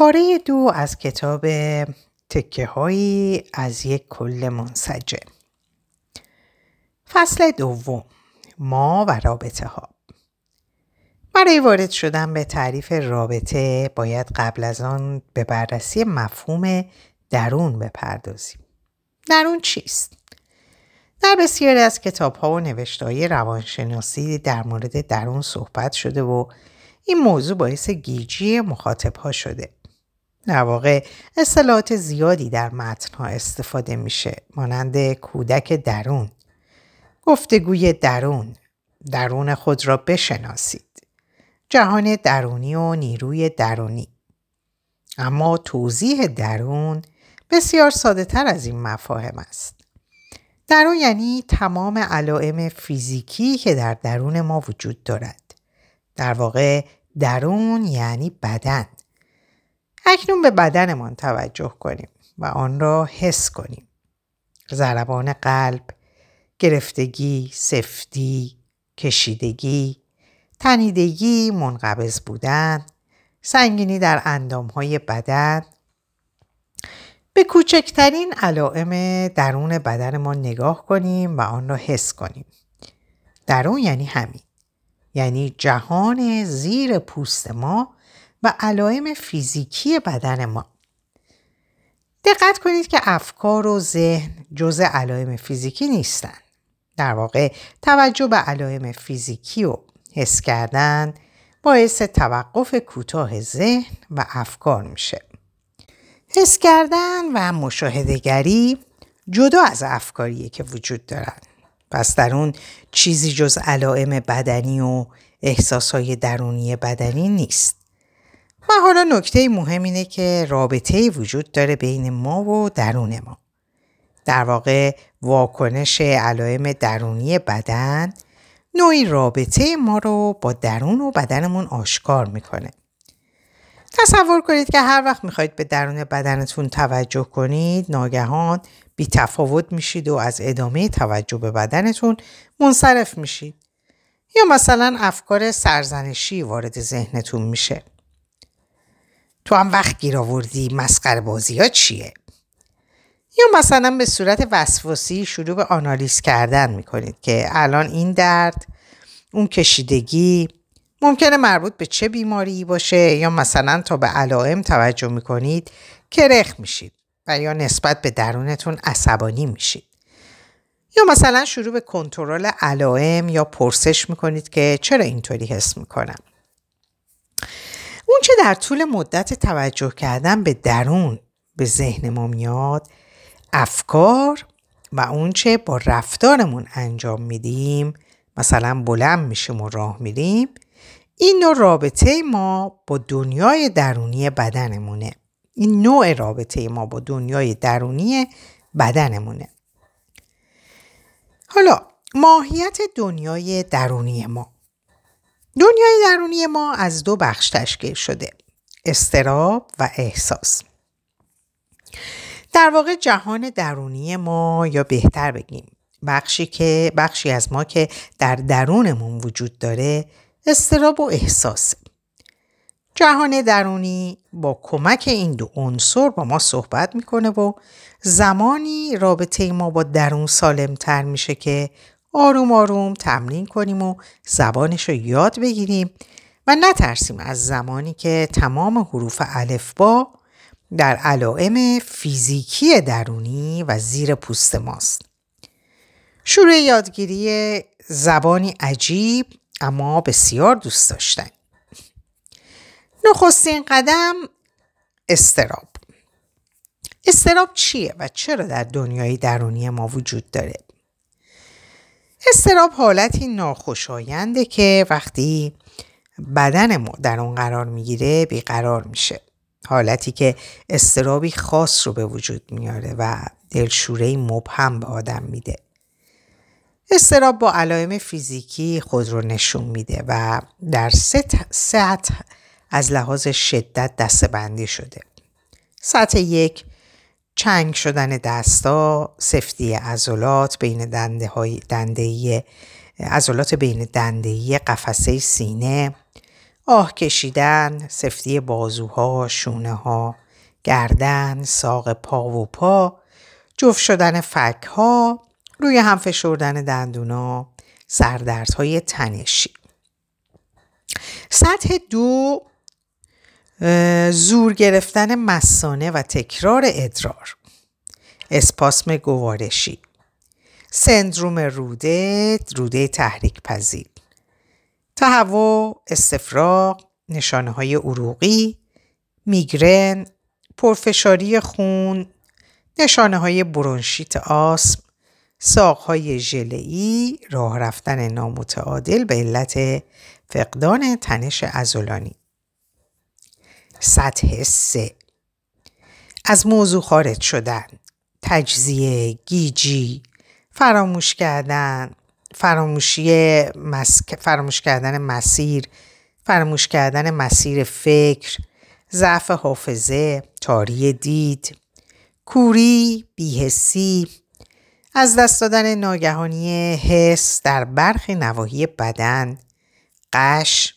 پاره دو از کتاب تکه هایی از یک کل منسجم فصل دوم ما و رابطه ها برای وارد شدن به تعریف رابطه باید قبل از آن به بررسی مفهوم درون بپردازیم. درون چیست؟ در بسیاری از کتاب ها و نوشته روانشناسی در مورد درون صحبت شده و این موضوع باعث گیجی مخاطب ها شده. در واقع اصطلاحات زیادی در متن ها استفاده میشه مانند کودک درون گفتگوی درون درون خود را بشناسید جهان درونی و نیروی درونی. اما توضیح درون بسیار ساده تر از این مفاهیم است. درون یعنی تمام علائم فیزیکی که در درون ما وجود دارد. در واقع درون یعنی بدن. اکنون به بدنمان توجه کنیم و آن را حس کنیم. ضربان قلب، گرفتگی، سفتی، کشیدگی، تنیدگی، منقبض بودن، سنگینی در اندامهای بدن، به کوچکترین علائم درون بدن ما نگاه کنیم و آن را حس کنیم. درون یعنی همین. یعنی جهان زیر پوست ما و علائم فیزیکی بدن ما. دقت کنید که افکار و ذهن جز علائم فیزیکی نیستند. در واقع توجه به علائم فیزیکی و حس کردن باعث توقف کوتاه ذهن و افکار میشه. حس کردن و مشاهدهگری جدا از افکاریه که وجود دارن. پس در اون چیزی جز علائم بدنی و احساسهای درونی بدنی نیست. و حالا نکته مهم اینه که رابطه وجود داره بین ما و درون ما. در واقع واکنش علائم درونی بدن نوعی رابطه ما رو با درون و بدنمون آشکار می‌کنه. تصور کنید که هر وقت می‌خواید به درون بدنتون توجه کنید ناگهان بی تفاوت میشید و از ادامه توجه به بدنتون منصرف میشید. یا مثلا افکار سرزنشی وارد ذهنتون میشه. تو هم وقت گیر آوردی مسخره بازی ها چیه؟ یا مثلا به صورت وسواسی شروع به آنالیز کردن می‌کنید که الان این درد اون کشیدگی ممکنه مربوط به چه بیماری باشه یا مثلا تا به علائم توجه می‌کنید کرخ میشید و یا نسبت به درونتون عصبانی میشید یا مثلا شروع به کنترل علائم یا پرسش می‌کنید که چرا اینطوری حس می‌کنم اون چه در طول مدت توجه کردن به درون به ذهن ما میاد افکار و اون چه با رفتارمون انجام میدیم مثلا بلند میشیم و راه میریم این نوع رابطه ما با دنیای درونی بدنمونه. این نوع رابطه ما با دنیای درونی بدنمونه. حالا ماهیت دنیای درونی ما. دنیای درونی ما از دو بخش تشکیل شده استراب و احساس. در واقع جهان درونی ما یا بهتر بگیم بخشی که بخشی از ما که در درونمون وجود داره استراب و احساس. جهان درونی با کمک این دو عنصر با ما صحبت می‌کنه و زمانی رابطه ما با درون سالم تر میشه که آروم آروم تمرین کنیم و زبانش رو یاد بگیریم و نترسیم از زمانی که تمام حروف الفبا در علائم فیزیکی درونی و زیر پوست ماست. شروع یادگیری زبانی عجیب اما بسیار دوست داشتن. نخستین قدم استراب. استراب چیه و چرا در دنیای درونی ما وجود داره؟ استراب حالتی ناخوشاینده که وقتی بدن ما در اون قرار می‌گیره بیقرار میشه. حالتی که استرابی خاص رو به وجود میاره و دلشوره مبهم به آدم میده. استراب با علائم فیزیکی خود رو نشون میده و در سه سطح از لحاظ شدت دستبندی شده. سطح یک چنگ شدن دستا، سفتی عضلات بین دنده های دنده عضلات بین دندهی قفسه سینه، آه کشیدن، سفتی بازوها، شونه ها، گردن، ساق پا و پا، جفت شدن فک ها، روی هم فشردن دندونا، های تنشی. سطح دو زور گرفتن مسانه و تکرار ادرار. اسپاسم گوارشی. سندروم روده روده تحریک پذیر. تهوع استفراغ نشانه های عروقی میگرن پرفشاری خون نشانه های برونشیت آسم ساق های ژلئی راه رفتن نامتعادل به علت فقدان تنش ازولانی سطح سه. از موضوع خارج شدن. تجزیه گیجی فراموش کردن فراموشی فراموش کردن مسیر فراموش کردن مسیر فکر ضعف حافظه تاری دید کوری بیهسی از دست دادن ناگهانی حس در برخی نواحی بدن قش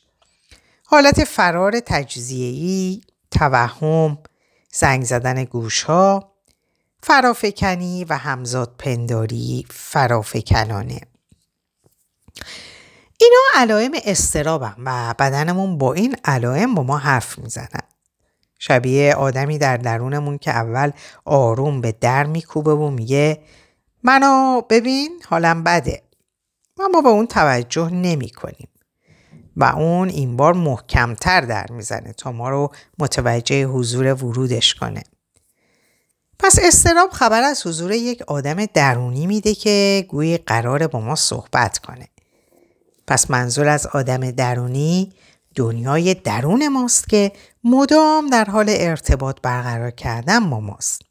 حالت فرار تجزیه‌ای توهم زنگ زدن گوشها فرافکنی و همزاد پنداری فرافکنانه. اینا علائم استرابن و بدنمون با این علائم با ما حرف می‌زنن. شبیه آدمی در درونمون که اول آروم به در میکوبه و میگه منو ببین حالم بده. و ما به اون توجه نمی کنیم. و اون این بار محکمتر در می‌زنه تا ما رو متوجه حضور ورودش کنه. پس استراب خبر از حضور یک آدم درونی میده که گویی قرار با ما صحبت کنه. پس منظور از آدم درونی دنیای درون ماست که مدام در حال ارتباط برقرار کردن با ماست.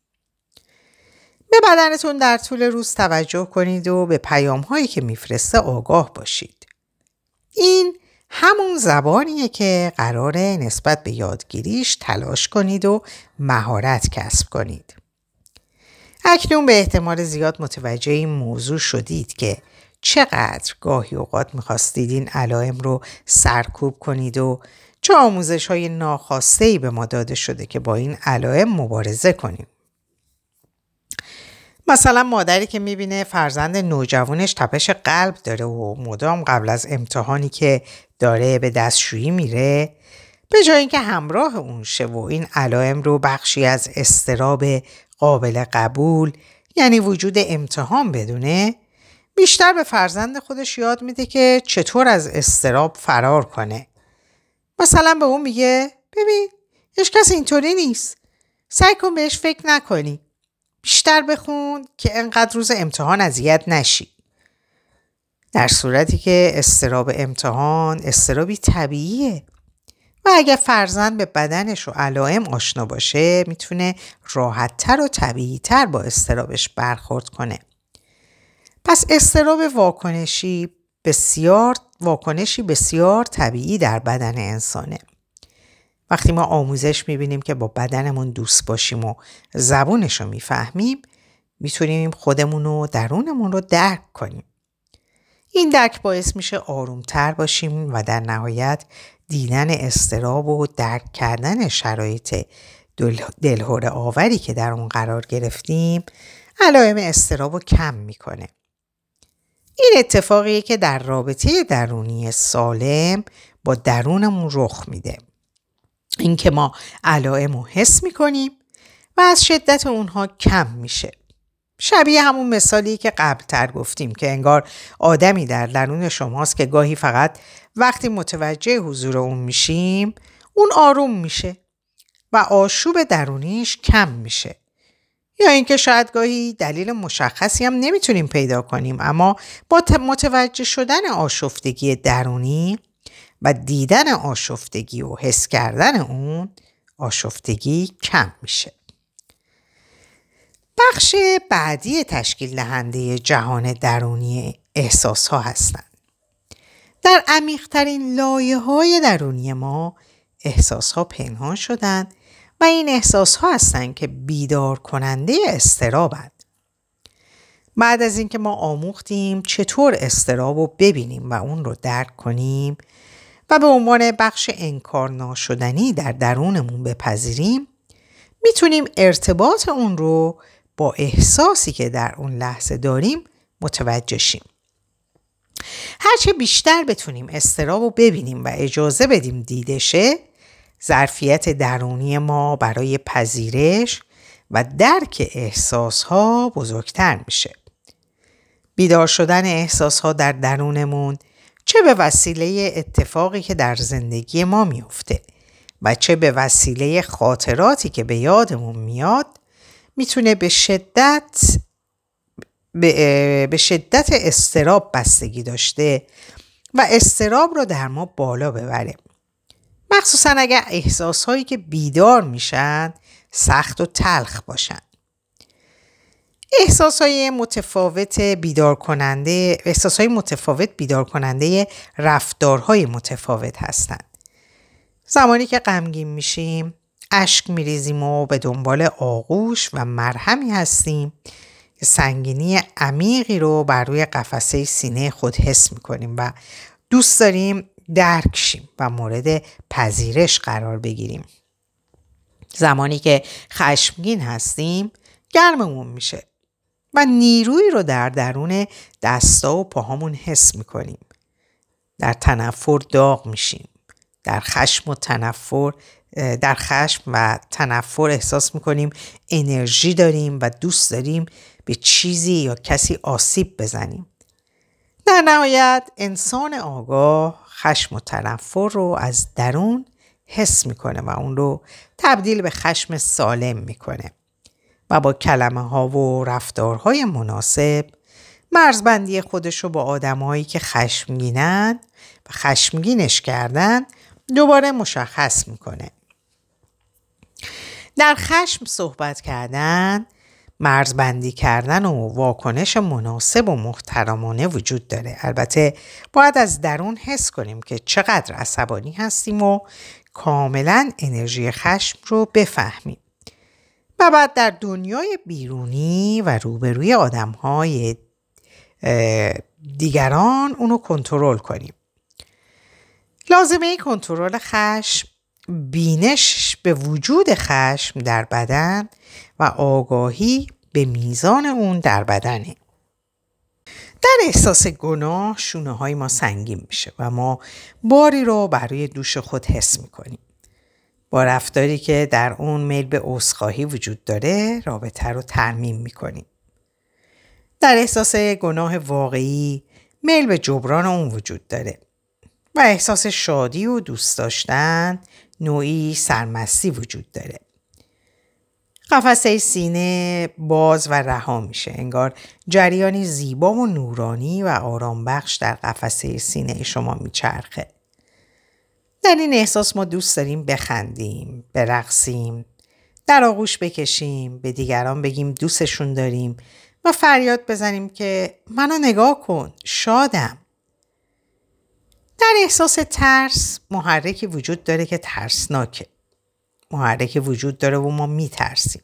به بدنتون در طول روز توجه کنید و به پیام هایی که میفرسته آگاه باشید. این همون زبانیه که قراره نسبت به یادگیریش تلاش کنید و مهارت کسب کنید. اکنون به احتمال زیاد متوجه این موضوع شدید که چقدر گاهی اوقات می‌خواستید این علائم رو سرکوب کنید و چه آموزش های ناخواسته به ما داده شده که با این علائم مبارزه کنیم. مثلا مادری که می‌بینه فرزند نوجوانش تپش قلب داره و مدام قبل از امتحانی که داره به دستشویی میره به جای اینکه همراه اون شه و این علائم رو بخشی از استراب قابل قبول یعنی وجود امتحان بدونه بیشتر به فرزند خودش یاد میده که چطور از استراب فرار کنه. مثلا به اون میگه ببین هیچ کس اینطوری نیست. سعی کن بهش فکر نکنی. بیشتر بخون که انقدر روز امتحان اذیت نشی. در صورتی که استراب امتحان استرابی طبیعیه و اگر فرزند به بدنش و علائم آشنا باشه می‌تونه راحتتر و طبیعیتر با استرابش برخورد کنه. پس استراب واکنشی بسیار واکنشی بسیار طبیعی در بدن انسانه. وقتی ما آموزش می‌بینیم که با بدنمون دوست باشیم و زبونش رو می‌فهمیم می‌تونیم خودمون و درونمون رو درک کنیم. این درک باعث میشه آرومتر باشیم و در نهایت دیدن استراب و درک کردن شرایط دلهور آوری که در اون قرار گرفتیم علائم استراب رو کم می‌کنه. این اتفاقیه که در رابطه درونی سالم با درونمون رخ میده. اینکه ما علائم رو حس می‌کنیم و از شدت اونها کم میشه. شبیه همون مثالی که قبلتر گفتیم که انگار آدمی در درون شماست که گاهی فقط وقتی متوجه حضور اون میشیم اون آروم میشه و آشوب درونیش کم میشه. یا اینکه شاید گاهی دلیل مشخصی هم نمی‌تونیم پیدا کنیم اما با متوجه شدن آشفتگی درونی و دیدن آشفتگی و حس کردن اون آشفتگی کم میشه. بخش بعدی تشکیل دهنده جهان درونی احساس ها هستند. در عمیقترین لایه های درونی ما احساس ها پنهان شدند و این احساس ها هستند که بیدار کننده استرابند. بعد از اینکه ما آموختیم چطور استراب رو ببینیم و اون رو درک کنیم و به عنوان بخش انکار ناشدنی در درونمون بپذیریم می‌تونیم ارتباط اون رو با احساسی که در اون لحظه داریم متوجه شیم. هرچه بیشتر بتونیم استراب رو ببینیم و اجازه بدیم دیدشه ظرفیت درونی ما برای پذیرش و درک احساس ها بزرگتر میشه. بیدار شدن احساس ها در درونمون چه به وسیله اتفاقی که در زندگی ما میفته و چه به وسیله خاطراتی که به یادمون میاد می‌تونه به شدت به, شدت استراب بستگی داشته و استراب رو در ما بالا ببره. مخصوصا اگر احساس هایی که بیدار میشن سخت و تلخ باشن. احساس های متفاوت بیدار کننده احساس های متفاوت بیدار کننده رفتارهای متفاوت هستند. زمانی که غمگین میشیم اشک میریزیم و به دنبال آغوش و مرهمی هستیم. سنگینی عمیقی رو بر روی قفسه سینه خود حس می‌کنیم و دوست داریم درک شیم و مورد پذیرش قرار بگیریم. زمانی که خشمگین هستیم گرممون میشه. و نیرویی رو در درون دستا و پاهامون حس می‌کنیم. در تنفر داغ میشیم. در خشم و تنفر در خشم و تنفر احساس می‌کنیم انرژی داریم و دوست داریم به چیزی یا کسی آسیب بزنیم. در نهایت انسان آگاه خشم و تنفر رو از درون حس می‌کنه و اون رو تبدیل به خشم سالم می‌کنه. و با کلمه ها و رفتارهای مناسب مرزبندی خودش رو با آدمهایی که خشمگینن و خشمگینش کردن دوباره مشخص می‌کنه. در خشم صحبت کردن مرزبندی کردن و واکنش مناسب و محترمانه وجود داره البته باید از درون حس کنیم که چقدر عصبانی هستیم و کاملا انرژی خشم رو بفهمیم و بعد در دنیای بیرونی و روبروی آدم های دیگران اونو کنترل کنیم لازمه کنترل خشم بینش به وجود خشم در بدن و آگاهی به میزان اون در بدنه در احساس گناه شونه های ما سنگین میشه و ما باری رو برای دوش خود حس می‌کنیم. با رفتاری که در اون میل به عذرخواهی وجود داره رابطه رو ترمیم می‌کنیم. در احساس گناه واقعی میل به جبران اون وجود داره و احساس شادی و دوست داشتن نوعی سرمستی وجود داره. قفسه سینه باز و رها میشه انگار جریانی زیبا و نورانی و آرامبخش در قفسه سینه شما میچرخه در این احساس ما دوست داریم بخندیم برقصیم در آغوش بکشیم به دیگران بگیم دوستشون داریم و فریاد بزنیم که منو نگاه کن شادم در احساس ترس محرکی وجود داره که ترسناکه محرک وجود داره و ما میترسیم.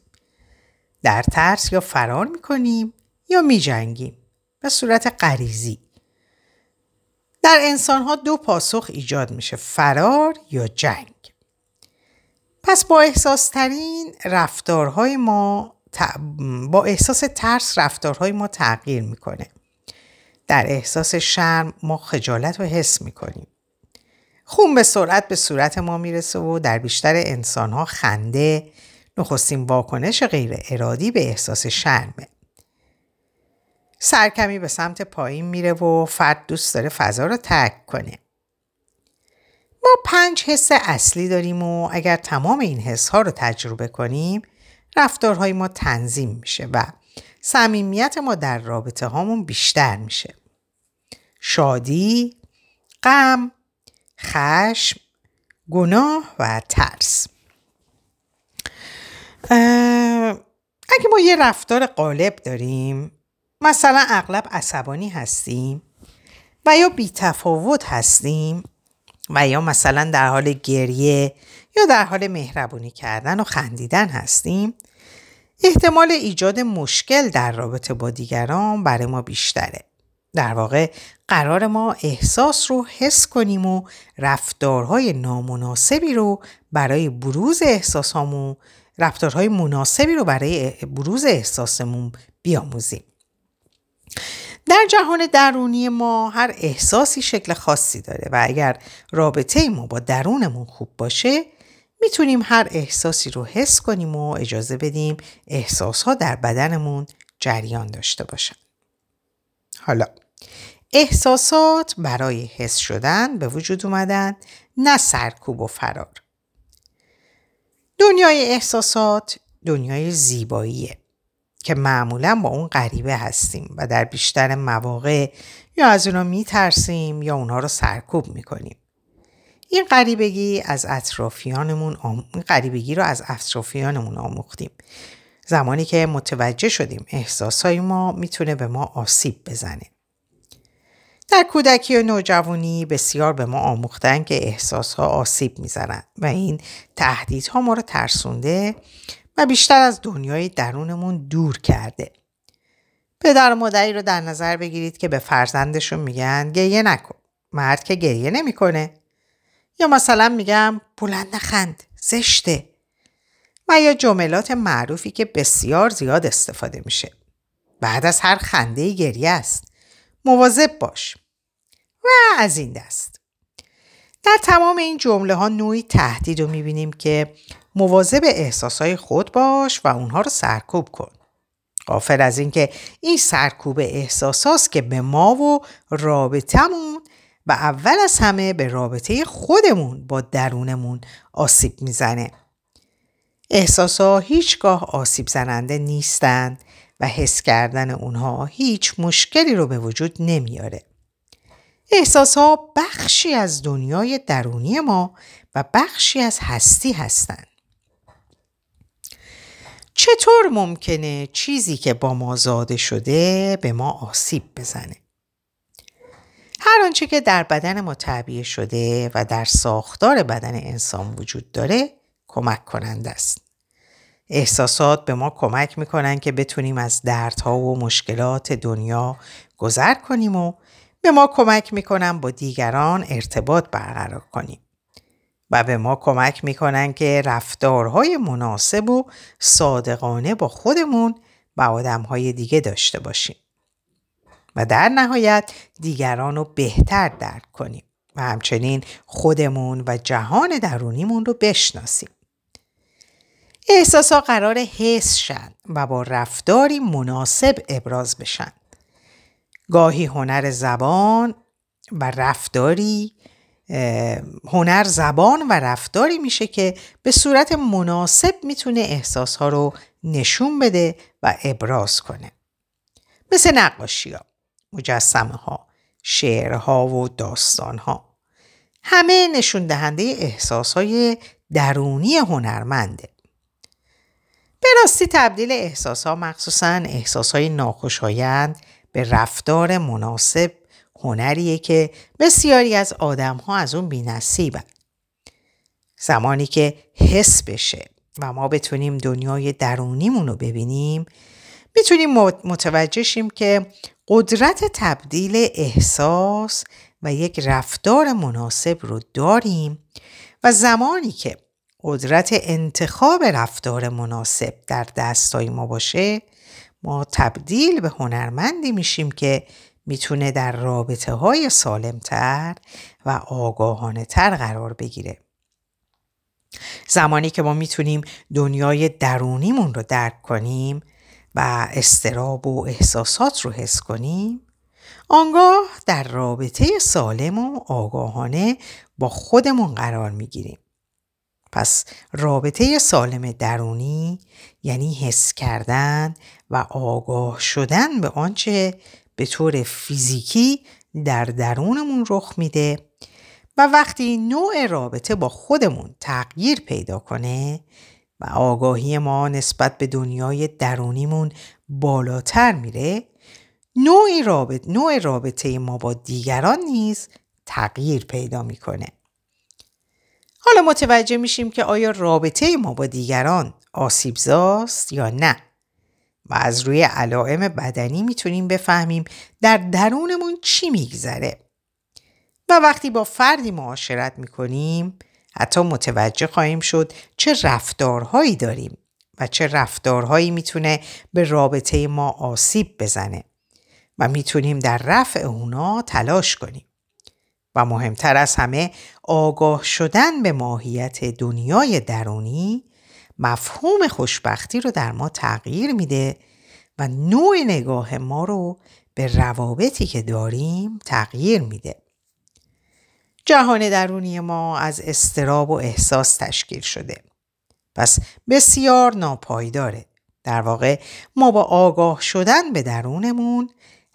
در ترس یا فرار می‌کنیم یا میجنگیم به صورت غریزی. در انسان ها دو پاسخ ایجاد میشه فرار یا جنگ. پس با احساس ترین رفتارهای ما با احساس ترس رفتارهای ما تغییر می‌کنه. در احساس شرم ما خجالت رو حس می‌کنیم. خون به سرعت به صورت ما می‌رسه و در بیشتر انسانها خنده نخستین واکنش غیر ارادی به احساس شرمه. سرکمی به سمت پایین میره و فرد دوست داره فضا رو ترک کنه. ما پنج حس اصلی داریم و اگر تمام این حس ها رو تجربه کنیم رفتارهای ما تنظیم میشه و صمیمیت ما در رابطه هامون بیشتر میشه. شادی، غم، خشم، گناه و ترس اگه ما یه رفتار غالب داریم مثلا اغلب عصبانی هستیم و یا بیتفاوت هستیم و یا مثلا در حال گریه یا در حال مهربونی کردن و خندیدن هستیم احتمال ایجاد مشکل در رابطه با دیگران برای ما بیشتره در واقع قرار ما احساس رو حس کنیم و رفتارهای نامناسبی رو برای بروز احساسامون رفتارهای مناسبی رو برای بروز احساسمون بیاموزیم. در جهان درونی ما هر احساسی شکل خاصی داره و اگر رابطه ما با درونمون خوب باشه می‌تونیم هر احساسی رو حس کنیم و اجازه بدیم احساسها در بدنمون جریان داشته باشن. حالا احساسات برای حس شدن به وجود اومدن نه سرکوب و فرار. دنیای احساسات دنیای زیباییه که معمولا با اون غریبه هستیم و در بیشتر مواقع یا از اونا میترسیم یا اونها رو سرکوب می‌کنیم. این غریبگی از اطرافیانمون آم... غریبگی رو از اطرافیانمون آموختیم. زمانی که متوجه شدیم احساسای ما می‌تونه به ما آسیب بزنه. در کودکی و نوجوانی بسیار به ما آموختن که احساسها آسیب می‌زنند و این تهدیدها ما رو ترسونده و بیشتر از دنیای درونمون دور کرده. پدر و مادری رو در نظر بگیرید که به فرزندشون میگن گریه نکن. مرد که گریه نمی‌کنه. یا مثلا میگم بلند نخند زشته و یا جملات معروفی که بسیار زیاد استفاده میشه. بعد از هر خنده گریه است. مواظب باش و از این دست در تمام این جمله ها نوعی تهدید رو می‌بینیم که مواظب احساسای خود باش و اونها رو سرکوب کن غافل از اینکه این سرکوب احساساست که به ما و رابطمون و اول از همه به رابطه خودمون با درونمون آسیب می‌زنه. احساسا هیچگاه آسیب زننده نیستند و حس کردن اونها هیچ مشکلی رو به وجود نمیاره. احساس ها بخشی از دنیای درونی ما و بخشی از هستی هستند. چطور ممکنه چیزی که با ما زاده شده به ما آسیب بزنه؟ هر آنچه که در بدن ما تعبیه شده و در ساختار بدن انسان وجود داره کمک کننده است. احساسات به ما کمک می‌کنن که بتونیم از دردها و مشکلات دنیا گذر کنیم و به ما کمک می‌کنن با دیگران ارتباط برقرار کنیم. و به ما کمک می‌کنن که رفتارهای مناسب و صادقانه با خودمون و آدمهای دیگه داشته باشیم. و در نهایت دیگران رو بهتر درک کنیم و همچنین خودمون و جهان درونیمون رو بشناسیم. احساسا قرار حس شن و با رفتاری مناسب ابراز بشن. گاهی هنر زبان و رفتاری هنر زبان و رفتاری میشه که به صورت مناسب می‌تونه احساسها رو نشون بده و ابراز کنه. مثل نقاشی ها، مجسمه ها، شعرها و داستان ها. همه نشون دهنده احساس های درونی هنرمنده. به راستی تبدیل احساس ها مخصوصا احساس های ناخوشایند به رفتار مناسب هنریه که بسیاری از آدم ها از اون بینصیبن. زمانی که حس بشه و ما بتونیم دنیای درونیمون رو ببینیم می‌تونیم متوجه شیم که قدرت تبدیل احساس و یک رفتار مناسب رو داریم و زمانی که قدرت انتخاب رفتار مناسب در دستای ما باشه ما تبدیل به هنرمندی میشیم که می‌تونه در رابطه های سالمتر و آگاهانه تر قرار بگیره. زمانی که ما می‌تونیم دنیای درونیمون رو درک کنیم و استراب و احساسات رو حس کنیم آنگاه در رابطه سالم و آگاهانه با خودمون قرار می‌گیریم. پس رابطه سالم درونی یعنی حس کردن و آگاه شدن به آنچه به طور فیزیکی در درونمون رخ میده و وقتی نوع رابطه با خودمون تغییر پیدا کنه و آگاهی ما نسبت به دنیای درونیمون بالاتر میره نوع رابطه, نوع رابطه ما با دیگران نیز تغییر پیدا می‌کنه. حالا متوجه میشیم که آیا رابطه ما با دیگران آسیبزاست یا نه؟ و از روی علائم بدنی می‌تونیم بفهمیم در درونمون چی میگذره. و وقتی با فردی معاشرت می‌کنیم حتی متوجه خواهیم شد چه رفتارهایی داریم و چه رفتارهایی می‌تونه به رابطه ما آسیب بزنه و می‌تونیم در رفع اونا تلاش کنیم. و مهمتر از همه آگاه شدن به ماهیت دنیای درونی مفهوم خوشبختی رو در ما تغییر میده و نوع نگاه ما رو به روابطی که داریم تغییر میده. جهان درونی ما از استراب و احساس تشکیل شده. پس بسیار ناپایداره. در واقع ما با آگاه شدن به درونمون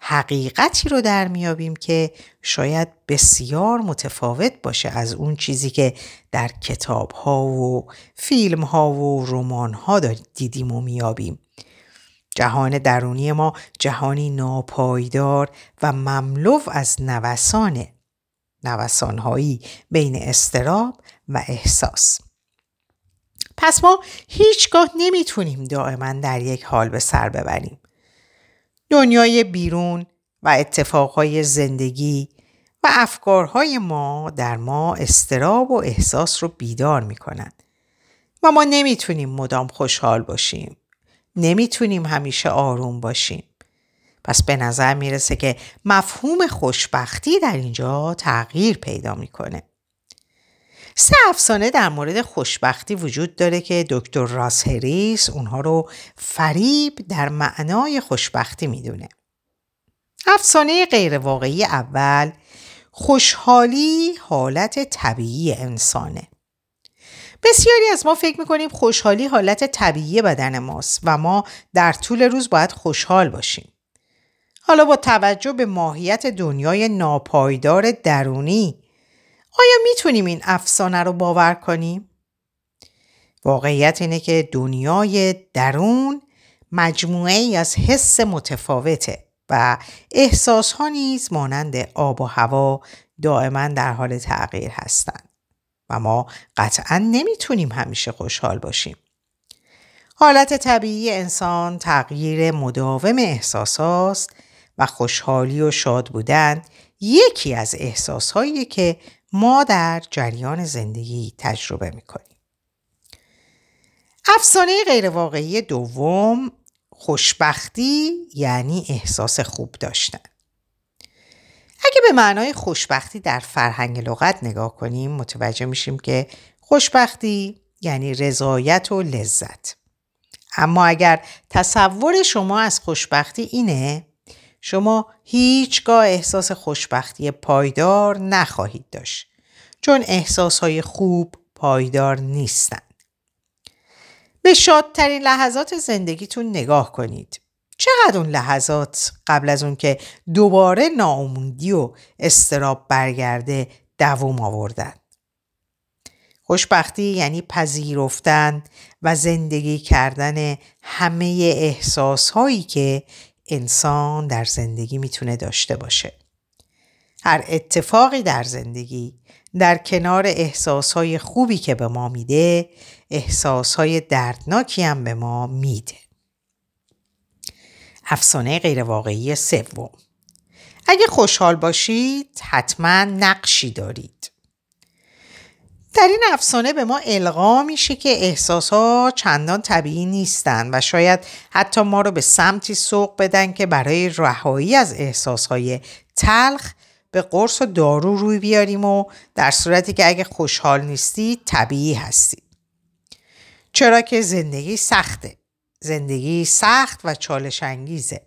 حقیقتی رو در میابیم که شاید بسیار متفاوت باشه از اون چیزی که در کتاب ها و فیلم ها و رمان ها دیدیم و میابیم. جهان درونی ما جهانی ناپایدار و مملو از نوسانه. نوسانهایی بین استراب و احساس. پس ما هیچگاه نمی‌تونیم دائما در یک حال به سر ببریم. دنیای بیرون و اتفاقهای زندگی و افکارهای ما در ما استراب و احساس رو بیدار می کنند. و ما نمی‌تونیم مدام خوشحال باشیم. نمی‌تونیم همیشه آروم باشیم. پس به نظر می‌رسه که مفهوم خوشبختی در اینجا تغییر پیدا می‌کنه. سه افسانه در مورد خوشبختی وجود داره که دکتر راس هریس اونها رو فریب در معنای خوشبختی می‌دونه. افسانه غیرواقعی اول خوشحالی حالت طبیعی انسانه. بسیاری از ما فکر می‌کنیم خوشحالی حالت طبیعی بدن ماست و ما در طول روز باید خوشحال باشیم. حالا با توجه به ماهیت دنیای ناپایدار درونی آیا می‌تونیم این افسانه رو باور کنیم؟ واقعیت اینه که دنیای درون مجموعه ای از حس متفاوته و احساس ها نیز مانند آب و هوا دائما در حال تغییر هستند و ما قطعا نمی‌تونیم همیشه خوشحال باشیم. حالت طبیعی انسان تغییر مداوم احساس و خوشحالی و شاد بودن یکی از احساسهایی که ما در جریان زندگی تجربه می‌کنیم. افسانه غیرواقعی دوم خوشبختی یعنی احساس خوب داشتن. اگه به معنای خوشبختی در فرهنگ لغت نگاه کنیم متوجه میشیم که خوشبختی یعنی رضایت و لذت. اما اگر تصور شما از خوشبختی اینه شما هیچگاه احساس خوشبختی پایدار نخواهید داشت چون احساسهای خوب پایدار نیستند. به شادترین لحظات زندگیتون نگاه کنید. چقدر اون لحظات قبل از اون که دوباره ناامیدی و استراب برگرده دووم آوردن. خوشبختی یعنی پذیرفتن و زندگی کردن همه احساسهایی که انسان در زندگی می‌تونه داشته باشه. هر اتفاقی در زندگی در کنار احساسهای خوبی که به ما میده احساسهای دردناکی هم به ما میده. افسانه غیرواقعی سوم اگه خوشحال باشید حتما نقشی دارید. در این افسانه به ما القا میشه که احساس ها چندان طبیعی نیستند و شاید حتی ما رو به سمتی سوق بدن که برای رهایی از احساس های تلخ به قرص و دارو روی بیاریم و در صورتی که اگه خوشحال نیستی طبیعی هستی. چرا که زندگی سخته. زندگی سخت و چالش انگیزه.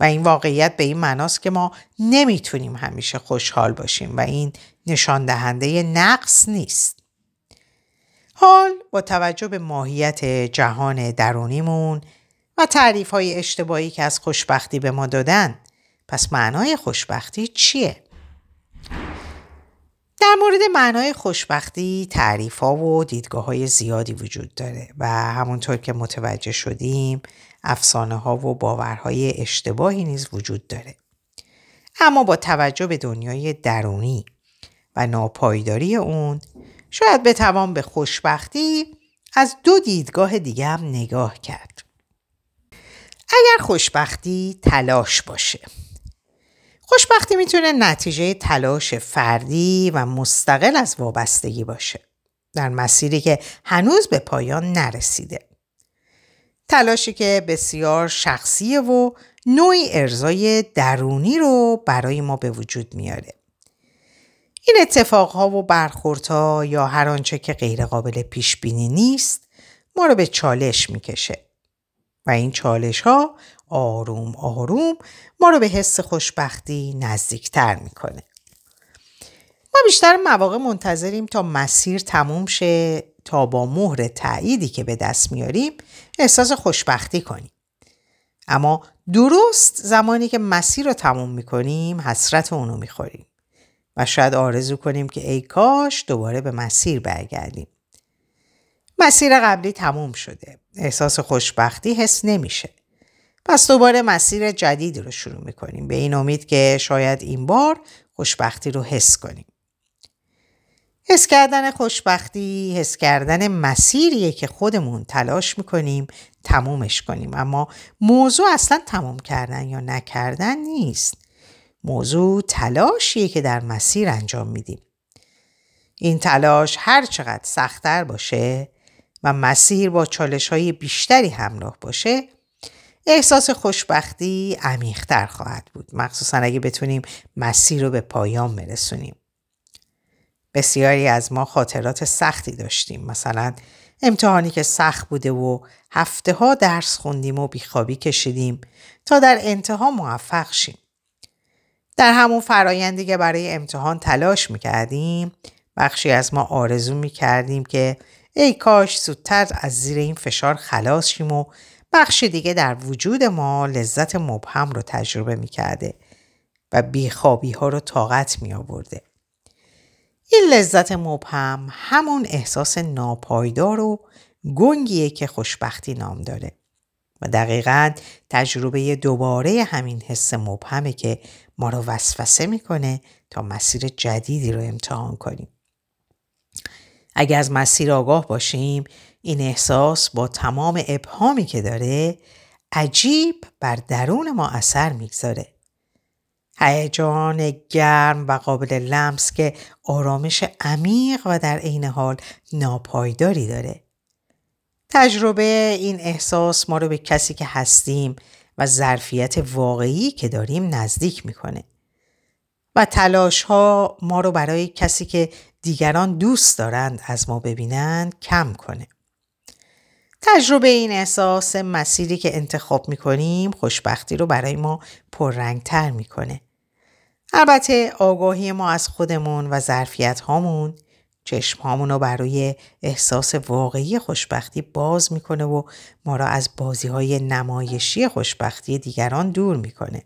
و این واقعیت به این معناست که ما نمی‌تونیم همیشه خوشحال باشیم و این نشان دهنده نقص نیست. حال با توجه به ماهیت جهان درونیمون و تعریف های اشتباهی که از خوشبختی به ما دادن پس معنای خوشبختی چیه؟ در مورد معنای خوشبختی تعریف ها و دیدگاه های زیادی وجود داره و همونطور که متوجه شدیم افسانه ها و باورهای اشتباهی نیز وجود داره. اما با توجه به دنیای درونی و ناپایداری اون شاید بتوان به خوشبختی از دو دیدگاه دیگه هم نگاه کرد. اگر خوشبختی تلاش باشه خوشبختی می‌تونه نتیجه تلاش فردی و مستقل از وابستگی باشه در مسیری که هنوز به پایان نرسیده تلاشی که بسیار شخصیه و نوعی ارزای درونی رو برای ما به وجود میاره این اتفاقها و برخوردها یا هر آنچه که غیرقابل پیش بینی نیست ما رو به چالش می‌کشه و این چالش ها آروم آروم ما رو به حس خوشبختی نزدیکتر می‌کنه. ما بیشتر مواقع منتظریم تا مسیر تموم شه تا با مهر تأییدی که به دست میاریم احساس خوشبختی کنیم. اما درست زمانی که مسیر رو تموم می‌کنیم حسرت اونو می‌خوریم و شاید آرزو کنیم که ای کاش دوباره به مسیر برگردیم. مسیر قبلی تموم شده. احساس خوشبختی حس نمیشه. پس دوباره مسیر جدیدی رو شروع می‌کنیم به این امید که شاید این بار خوشبختی رو حس کنیم. حس کردن خوشبختی حس کردن مسیریه که خودمون تلاش می‌کنیم تمومش کنیم. اما موضوع اصلا تموم کردن یا نکردن نیست. موضوع تلاشیه که در مسیر انجام میدیم. این تلاش هر چقدر سختتر باشه و مسیر با چالش های بیشتری همراه باشه احساس خوشبختی عمیقتر خواهد بود. مخصوصا اگه بتونیم مسیر رو به پایان برسونیم. بسیاری از ما خاطرات سختی داشتیم مثلا امتحانی که سخت بوده و هفته ها درس خوندیم و بیخوابی کشیدیم تا در انتها موفق شیم در همون فرایندی که برای امتحان تلاش می‌کردیم بخشی از ما آرزو می‌کردیم که ای کاش زودتر از زیر این فشار خلاص شیم و بخش دیگه در وجود ما لذت مبهم رو تجربه می‌کرده و بیخوابی ها رو طاقت می آورده. این لذت مبهم همون احساس ناپایدار و گنگیه که خوشبختی نام داره و دقیقا تجربه دوباره همین حس مبهمه که ما رو وسوسه می‌کنه تا مسیر جدیدی رو امتحان کنیم. اگر از مسیر آگاه باشیم این احساس با تمام ابهامی که داره عجیب بر درون ما اثر می‌گذاره. هیجان گرم و قابل لمس که آرامش عمیق و در عین حال ناپایداری داره. تجربه این احساس ما رو به کسی که هستیم و ظرفیت واقعی که داریم نزدیک می‌کنه. و تلاش ها ما رو برای کسی که دیگران دوست دارند از ما ببینند کم کنه. تجربه این احساس مسیری که انتخاب می‌کنیم خوشبختی رو برای ما پررنگتر می‌کنه. البته آگاهی ما از خودمون و ظرفیت هامون چشم هامون رو برای احساس واقعی خوشبختی باز می‌کنه و ما را از بازی های نمایشی خوشبختی دیگران دور می‌کنه.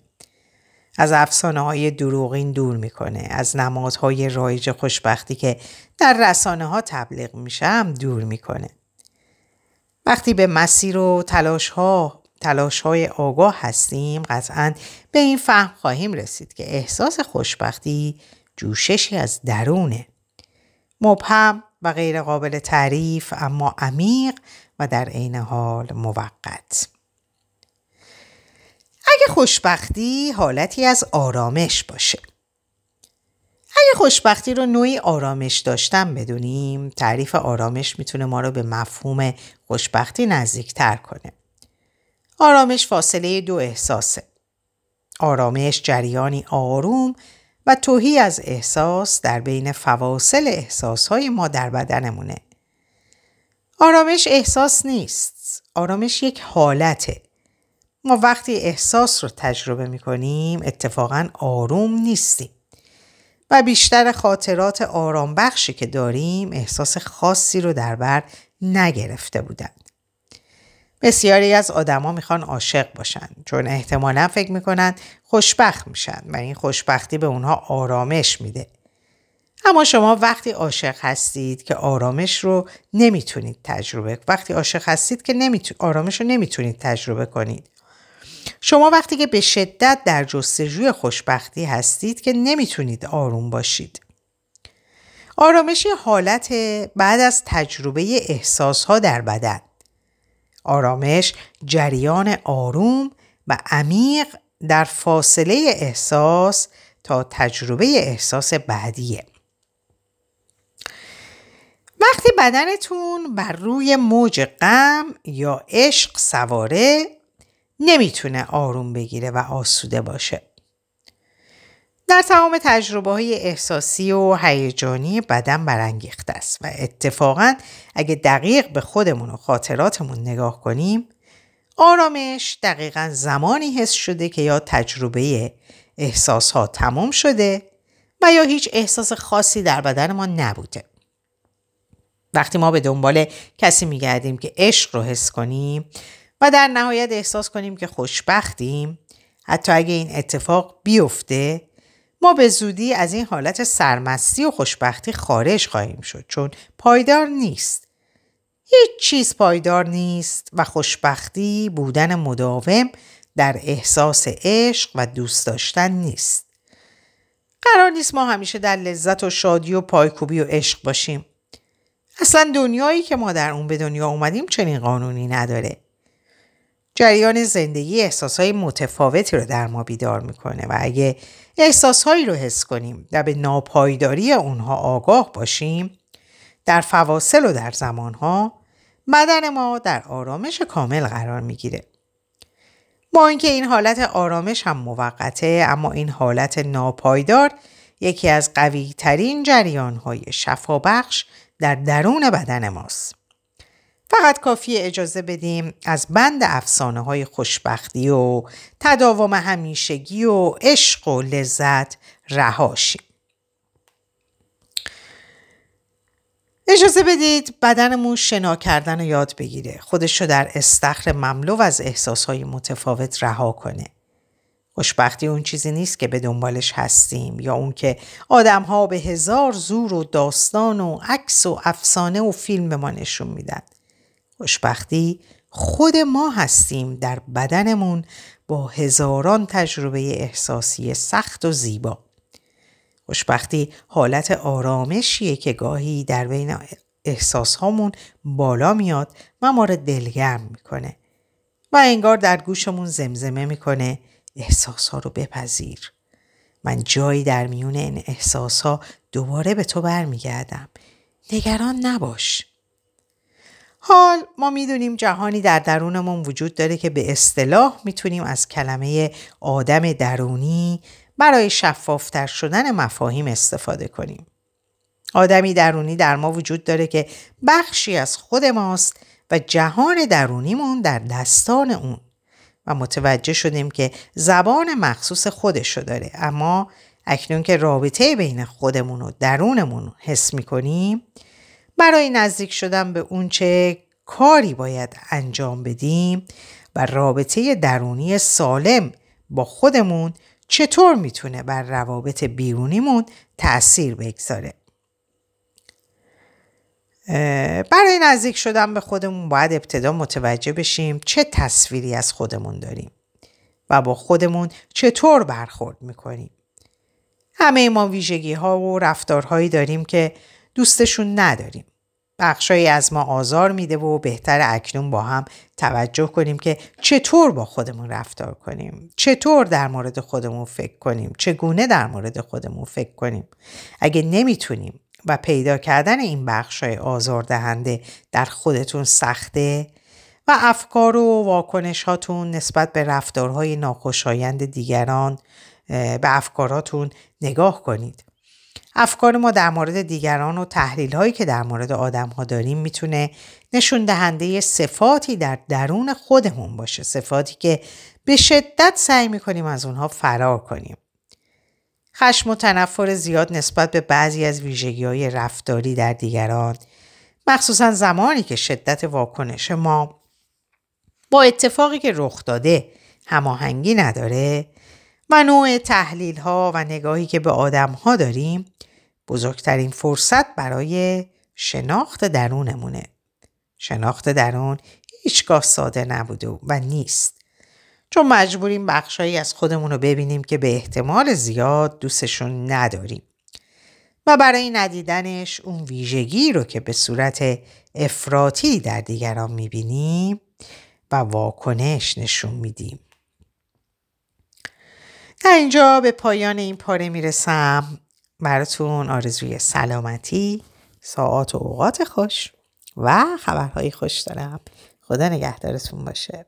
از افسانه های دروغین دور می‌کنه. از نمادهای رایج خوشبختی که در رسانه ها تبلیغ میشه هم دور می‌کنه. وقتی به مسیر و تلاش ها تلاش های آگاه هستیم قطعا به این فهم خواهیم رسید که احساس خوشبختی جوششی از درونه. مبهم و غیر قابل تعریف اما عمیق و در عین حال موقت. اگه خوشبختی حالتی از آرامش باشه اگه خوشبختی رو نوعی آرامش داشتن بدونیم تعریف آرامش می‌تونه ما رو به مفهوم خوشبختی نزدیکتر کنه آرامش فاصله دو احساسه. آرامش جریانی آروم و توهی از احساس در بین فواصل احساسهای ما در بدنمونه. آرامش احساس نیست. آرامش یک حالته. ما وقتی احساس رو تجربه می کنیم اتفاقا آروم نیستیم. و بیشتر خاطرات آرام بخشی که داریم احساس خاصی رو در بر نگرفته بودند. بسیاری از آدما می‌خوان عاشق باشن چون احتمالا فکر می‌کنن خوشبخت میشن و این خوشبختی به اونها آرامش میده. اما شما وقتی عاشق هستید که آرامش رو نمی‌تونید تجربه وقتی عاشق هستید که نمیتون... آرامش رو نمی‌تونید تجربه کنید شما وقتی که به شدت در جستجوی خوشبختی هستید که نمی‌تونید آروم باشید. آرامش حالت بعد از تجربه احساس ها در بدن. آرامش جریان آروم و عمیق در فاصله احساس تا تجربه احساس بعدیه وقتی بدنتون بر روی موج غم یا عشق سواره نمی‌تونه آروم بگیره و آسوده باشه. در تمام تجربه های احساسی و هیجانی بدن برانگیخته است و اتفاقا اگه دقیق به خودمون و خاطراتمون نگاه کنیم آرامش دقیقا زمانی حس شده که یا تجربه احساس ها تمام شده و یا هیچ احساس خاصی در بدن ما نبوده. وقتی ما به دنبال کسی میگردیم که عشق رو حس کنیم و در نهایت احساس کنیم که خوشبختیم حتی اگه این اتفاق بیفته ما به زودی از این حالت سرمستی و خوشبختی خارج خواهیم شد چون پایدار نیست. هیچ چیز پایدار نیست و خوشبختی بودن مداوم در احساس عشق و دوست داشتن نیست. قرار نیست ما همیشه در لذت و شادی و پایکوبی و عشق باشیم. اصلا دنیایی که ما در اون به دنیا اومدیم چنین قانونی نداره. جریان زندگی احساسهای متفاوتی رو در ما بیدار می‌کنه و اگه احساسهایی رو حس کنیم و به ناپایداری اونها آگاه باشیم در فواصل و در زمانها بدن ما در آرامش کامل قرار می‌گیره. با اینکه این حالت آرامش هم موقته اما این حالت ناپایدار یکی از قوی ترین جریان های شفابخش در درون بدن ماست. فقط کافی اجازه بدیم از بند افسانه های خوشبختی و تداوم همیشگی و عشق و لذت رهاشیم. اجازه بدید بدنمون شنا کردن رو یاد بگیره. خودش رو در استخر مملو از احساسهای متفاوت رها کنه. خوشبختی اون چیزی نیست که به دنبالش هستیم یا اون که آدم ها به هزار زور و داستان و عکس و افسانه و فیلم به ما نشون میدن. خوشبختی خود ما هستیم در بدنمون با هزاران تجربه احساسی سخت و زیبا. خوشبختی حالت آرامشیه که گاهی در بین احساس هامون بالا میاد و ما رو دلگرم می‌کنه و انگار در گوشمون زمزمه می‌کنه احساس ها رو بپذیر. من جایی در میون این احساس ها دوباره به تو برمیگردم. نگران نباش. حال ما می‌دونیم جهانی در درونمون وجود داره که به اصطلاح می‌تونیم از کلمه آدم درونی برای شفافتر شدن مفاهیم استفاده کنیم. آدمی درونی در ما وجود داره که بخشی از خود ماست و جهان درونیمون در دستان اون. و متوجه شدیم که زبان مخصوص خودشو داره اما اکنون که رابطه بین خودمون و درونمون حس می‌کنیم برای نزدیک شدن به اونچه کاری باید انجام بدیم و رابطه درونی سالم با خودمون چطور می‌تونه بر روابط بیرونیمون تأثیر بگذاره. برای نزدیک شدن به خودمون باید ابتدا متوجه بشیم چه تصویری از خودمون داریم و با خودمون چطور برخورد می‌کنیم. همه ما ویژگی ها و رفتارهایی داریم که دوستشون نداریم. بخشایی از ما آزار میده و بهتر اکنون با هم توجه کنیم که چطور با خودمون رفتار کنیم. چطور در مورد خودمون فکر کنیم. چگونه در مورد خودمون فکر کنیم. اگه نمی‌تونیم و پیدا کردن این بخش های آزاردهنده در خودتون سخته و افکار و واکنش هاتون نسبت به رفتارهای ناخوشایند دیگران به افکاراتون نگاه کنید. افکار ما در مورد دیگران و تحلیل هایی که در مورد آدم ها داریم می‌تونه نشون دهنده صفاتی در درون خودمون باشه صفاتی که به شدت سعی می‌کنیم از اونها فرار کنیم. خشم و تنفر زیاد نسبت به بعضی از ویژگی های رفتاری در دیگران مخصوصا زمانی که شدت واکنش ما با اتفاقی که رخ داده هماهنگی نداره و نوع تحلیل ها و نگاهی که به آدم ها داریم بزرگترین فرصت برای شناخت درونمونه. شناخت درون هیچگاه ساده نبوده و نیست. چون مجبوریم بخشهایی از خودمون رو ببینیم که به احتمال زیاد دوستشون نداریم. و برای ندیدنش اون ویژگی رو که به صورت افراطی در دیگران می‌بینیم و واکنش نشون میدیم. در اینجا به پایان این پاره می‌رسم. براتون آرزوی سلامتی ساعات و اوقات خوش و خبرهای خوش دارم. خدا نگهدارتون باشه.